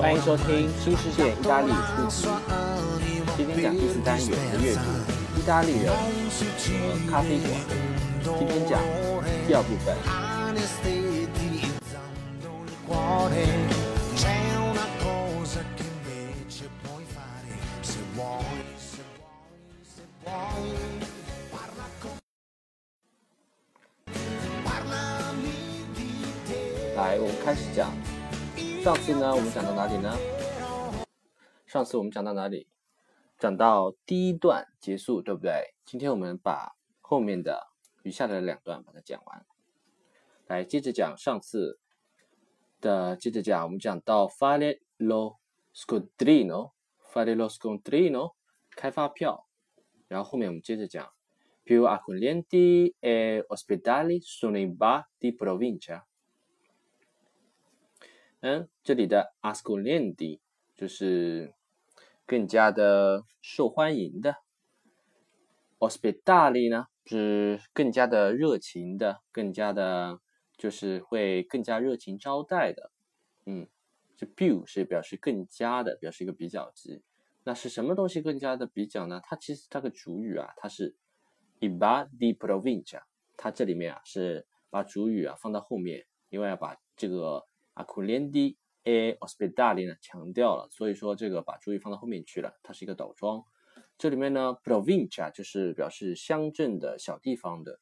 欢迎收听新世界意大利初级，今天讲第四单元的阅读，意大利人和咖啡馆。今天讲第二部分。来，我们开始讲。上次呢，我们讲到哪里呢？上次我们讲到哪里？讲到第一段结束，对不对？今天我们把后面的余下的两段把它讲完。来，接着讲上次的，接着讲，我们讲到 fare lo scudrino，fare lo scudrino，开发票。然后后面我们接着讲，più accoglienti e ospedali sono i bar di provincia。嗯，这里的 ascolenti 就是更加的受欢迎的，ospitali 呢是更加的热情的，更加的，就是会更加热情招待的。嗯，这 più 是表示更加的，表示一个比较级。那是什么东西更加的比较呢？它其实它的主语啊，它是 i ba di provincia，它这里面啊是把主语啊放到后面，因为要把这个。A c u l e n d i e ospitali 呢强调了，所以说这个把注意放到后面去了，它是一个倒装。这里面呢，provincia 就是表示乡镇的小地方的。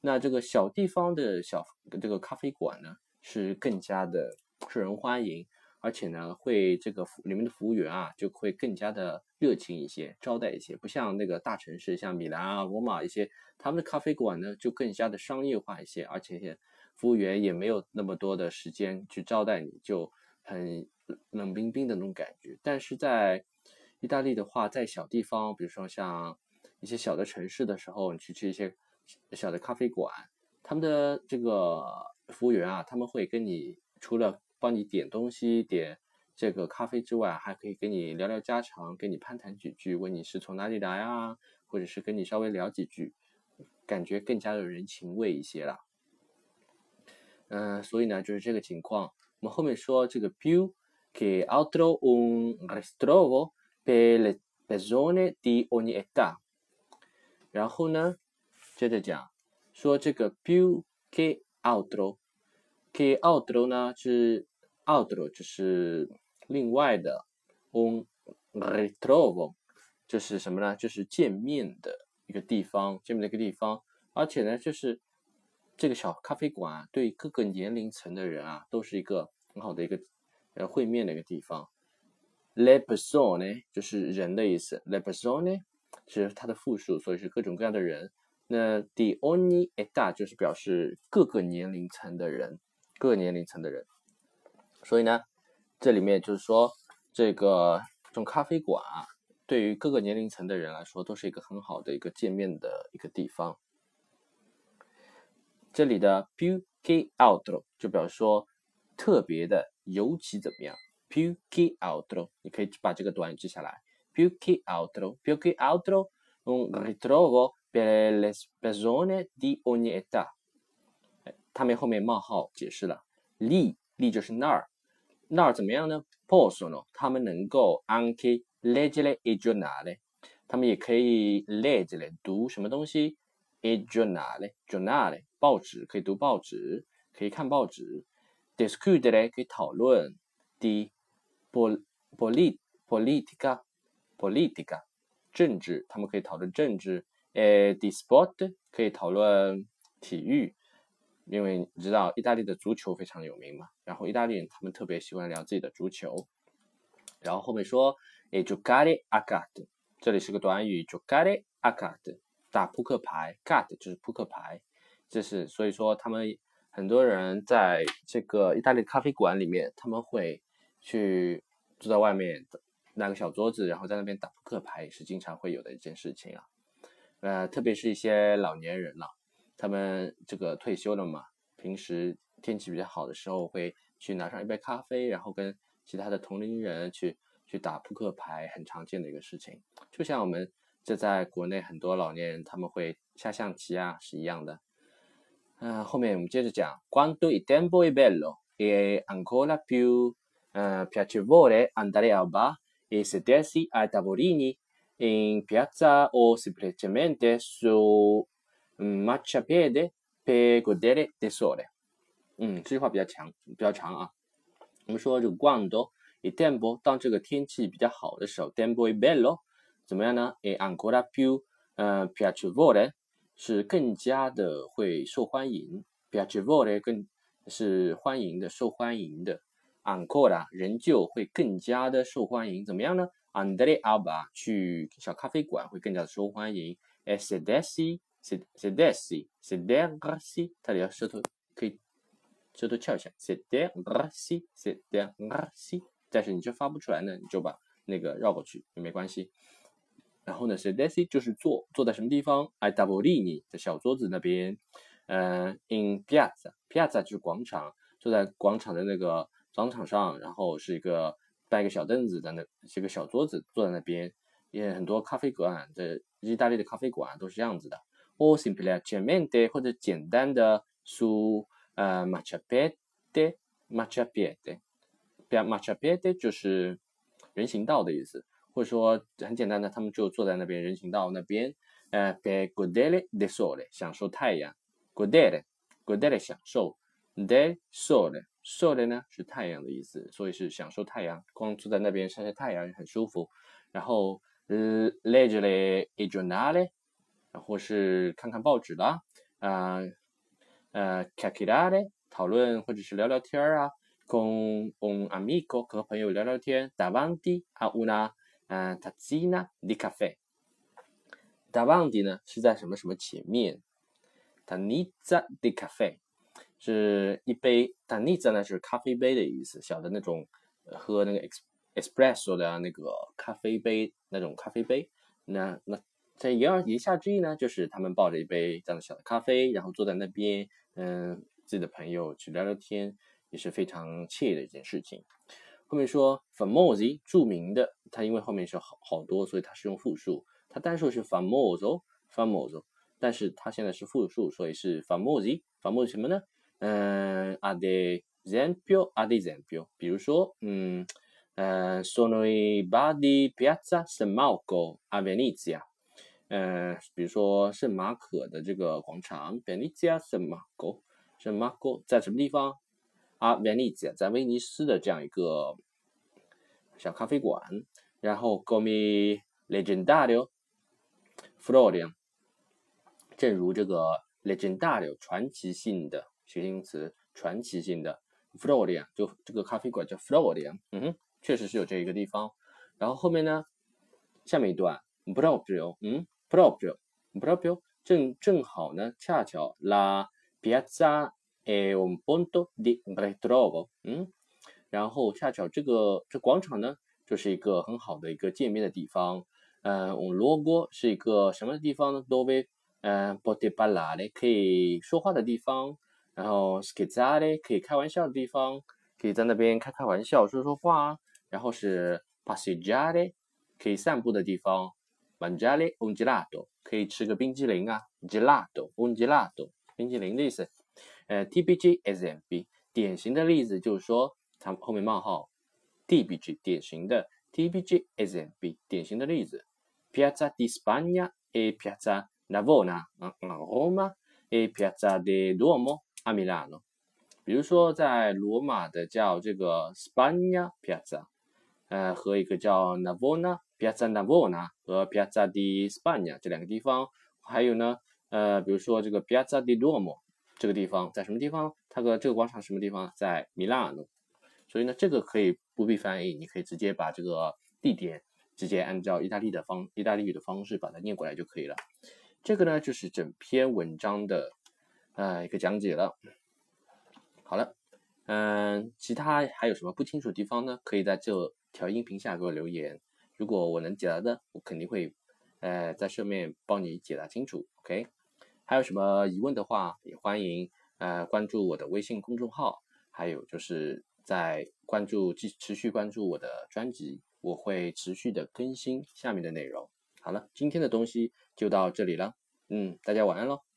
那这个小地方的小这个咖啡馆呢，是更加的受人欢迎，而且呢，会这个里面的服务员啊，就会更加的热情一些，招待一些。不像那个大城市，像米兰啊、罗马一些，他们的咖啡馆呢，就更加的商业化一些，而且。服务员也没有那么多的时间去招待你，就很冷冰冰的那种感觉。但是在意大利的话，在小地方，比如说像一些小的城市的时候，你去吃一些小的咖啡馆，他们的这个服务员啊，他们会跟你除了帮你点东西、点这个咖啡之外，还可以跟你聊聊家常，跟你攀谈几句，问你是从哪里来啊，或者是跟你稍微聊几句，感觉更加有人情味一些了。嗯，所以呢，就是这个情况。我们后面说这个 più che altro un ritrovo per le persone di ogni età。然后呢，接着讲说这个 più che altro，che altro 呢是 altro 就是另外的，un ritrovo 就是什么呢？就是见面的一个地方，见面的一个地方，而且呢，就是。这个小咖啡馆，对各个年龄层的人啊，都是一个很好的一个呃会面的一个地方。Le persone 就是人的意思，le persone 是它的复数，所以是各种各样的人。那 di ogni età 就是表示各个年龄层的人，各个年龄层的人。所以呢，这里面就是说，这个这种咖啡馆啊，对于各个年龄层的人来说，都是一个很好的一个见面的一个地方。这里的 più che altro 就表示说特别的，尤其怎么样？più che altro，你可以把这个短语记下来。più che altro，più che altro un ritrovo per le persone di ogni età。他们后面冒号解释了，lì lì 就是那儿，那儿怎么样呢？possono，他们能够 anche leggere il giornale，他们也可以 leggere 读什么东西？il giornale，giornale。报纸可以读报纸，可以看报纸。discutere 可以讨论。di politica，politica，政治，他们可以讨论政治。呃，di sport 可以讨论体育，因为你知道意大利的足球非常有名嘛。然后意大利人他们特别喜欢聊自己的足球。然后后面说，e giocare a carte，这里是个短语，giocare a carte，打扑克牌，carte 就是扑克牌。这是所以说，他们很多人在这个意大利咖啡馆里面，他们会去坐在外面拿个小桌子，然后在那边打扑克牌，也是经常会有的一件事情啊。呃，特别是一些老年人了，他们这个退休了嘛，平时天气比较好的时候，会去拿上一杯咖啡，然后跟其他的同龄人去去打扑克牌，很常见的一个事情。就像我们这在国内很多老年人他们会下象棋啊，是一样的。嗯，后面我们接着讲。Quando il tempo è bello e ancora più 呃，piacevole andare al bar e sedersi ai tavolini in piazza o semplicemente su marciapiede per godere del sole。嗯，这句话比较强，比较长啊。我们说这个 quando il tempo 当这个天气比较好的时候，tempo è bello，怎么样呢？e ancora più，呃，piacevole 是更加的会受欢迎，piacevole 更是欢迎的、受欢迎的，ancora 仍旧会更加的受欢迎。怎么样呢？andare a b a 去小咖啡馆会更加的受欢迎诶 sedersi sedersi sedersi，它里要舌头可以舌头翘一下，sedersi sedersi，但是你就发不出来呢，你就把那个绕过去也没关系。然后呢是 d e s i 就是坐，坐在什么地方？ai tavolini 在小桌子那边。呃，in piazza piazza 就是广场，坐在广场的那个。广场上，然后是一个搬个小凳子在那，是一个小桌子坐在那边。也很多咖啡馆的意大利的咖啡馆都是这样子的。o simplemente 或者简单的 su 呃 marciapiede marciapiede marciapiede 就是人行道的意思，或者说很简单的，他们就坐在那边人行道那边。呃 per godere de sole 享受太阳，godere godere 享受，de sole。sole 呢是太阳的意思，所以是享受太阳，光坐在那边晒晒太阳很舒服。然后，leggere i giornale，或是看看报纸啦，啊呃，chiacchierare 讨论或者是聊聊天啊，con un amico 和朋友聊聊天，davanti a una 呃，tazina di caffè。davanti 呢是在什么什么前面，tazza di caffè。是一杯，但 n i z 呢是咖啡杯的意思，小的那种喝那个 espresso 的那个咖啡杯那种咖啡杯。那那在言而言下之意呢，就是他们抱着一杯这样的小的咖啡，然后坐在那边，嗯，自己的朋友去聊聊天，也是非常惬意的一件事情。后面说 famosi 著名的，它因为后面是好好多，所以它是用复数，它单数是 famoso famoso，但是它现在是复数，所以是 famosi famosi 什么呢？嗯，ad esempio，ad esempio，比如说，嗯，呃，sono i bar di piazza San Marco a Venezia，嗯，比如说圣马可的这个广场，Venezia San Marco，圣马可在什么地方？啊，Venezia，在威尼斯的这样一个小咖啡馆。然后，come leggendario Florian，正如这个 Legendario 传奇性的。形容词传奇性的 Florian，就这个咖啡馆叫 Florian，嗯哼，确实是有这一个地方。然后后面呢，下面一段 proprio，嗯，proprio，proprio，正正好呢，恰巧 la piazza è un punto di ritrovo，嗯，然后恰巧这个这广场呢，就是一个很好的一个见面的地方。嗯，un luogo 是一个什么地方呢？dove 嗯 poter parlare 可以说话的地方。然后 scherzare 可以开玩笑的地方，可以在那边开开玩笑、说说话。然后是 passeggiare 可以散步的地方，mangiare un gelato 可以吃个冰激凌啊，gelato un gelato 冰激凌的意思。呃，tbg esempi 典型的例子就是说，它后面冒号，tbg 典型的，tbg esempi 典型的例子，piazza di Spagna e piazza Navona a Roma e piazza del Duomo。阿米拉诺，比如说在罗马的叫这个 Spagna Piazza，呃，和一个叫 Navona Piazza Navona 和 Piazza di Spagna 这两个地方，还有呢，呃，比如说这个 Piazza di Duomo 这个地方在什么地方？它的这个广场什么地方？在米兰诺。所以呢，这个可以不必翻译，你可以直接把这个地点直接按照意大利的方意大利语的方式把它念过来就可以了。这个呢，就是整篇文章的。呃，一个讲解了。好了，嗯，其他还有什么不清楚的地方呢？可以在这条音频下给我留言。如果我能解答的，我肯定会呃在上面帮你解答清楚。OK，还有什么疑问的话，也欢迎呃关注我的微信公众号，还有就是在关注继持续关注我的专辑，我会持续的更新下面的内容。好了，今天的东西就到这里了。嗯，大家晚安喽。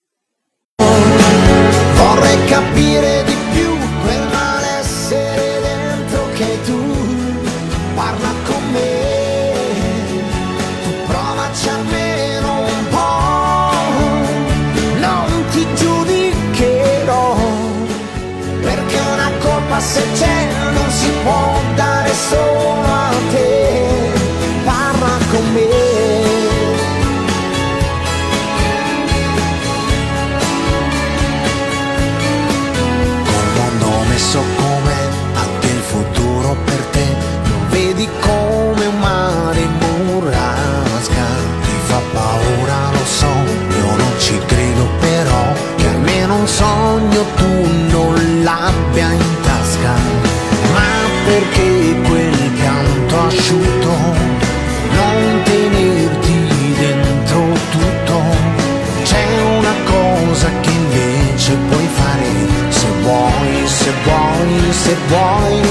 se vuoi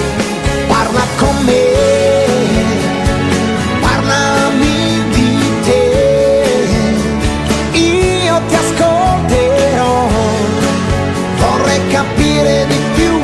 parla con me, parlami di te, io ti ascolterò, vorrei capire di più.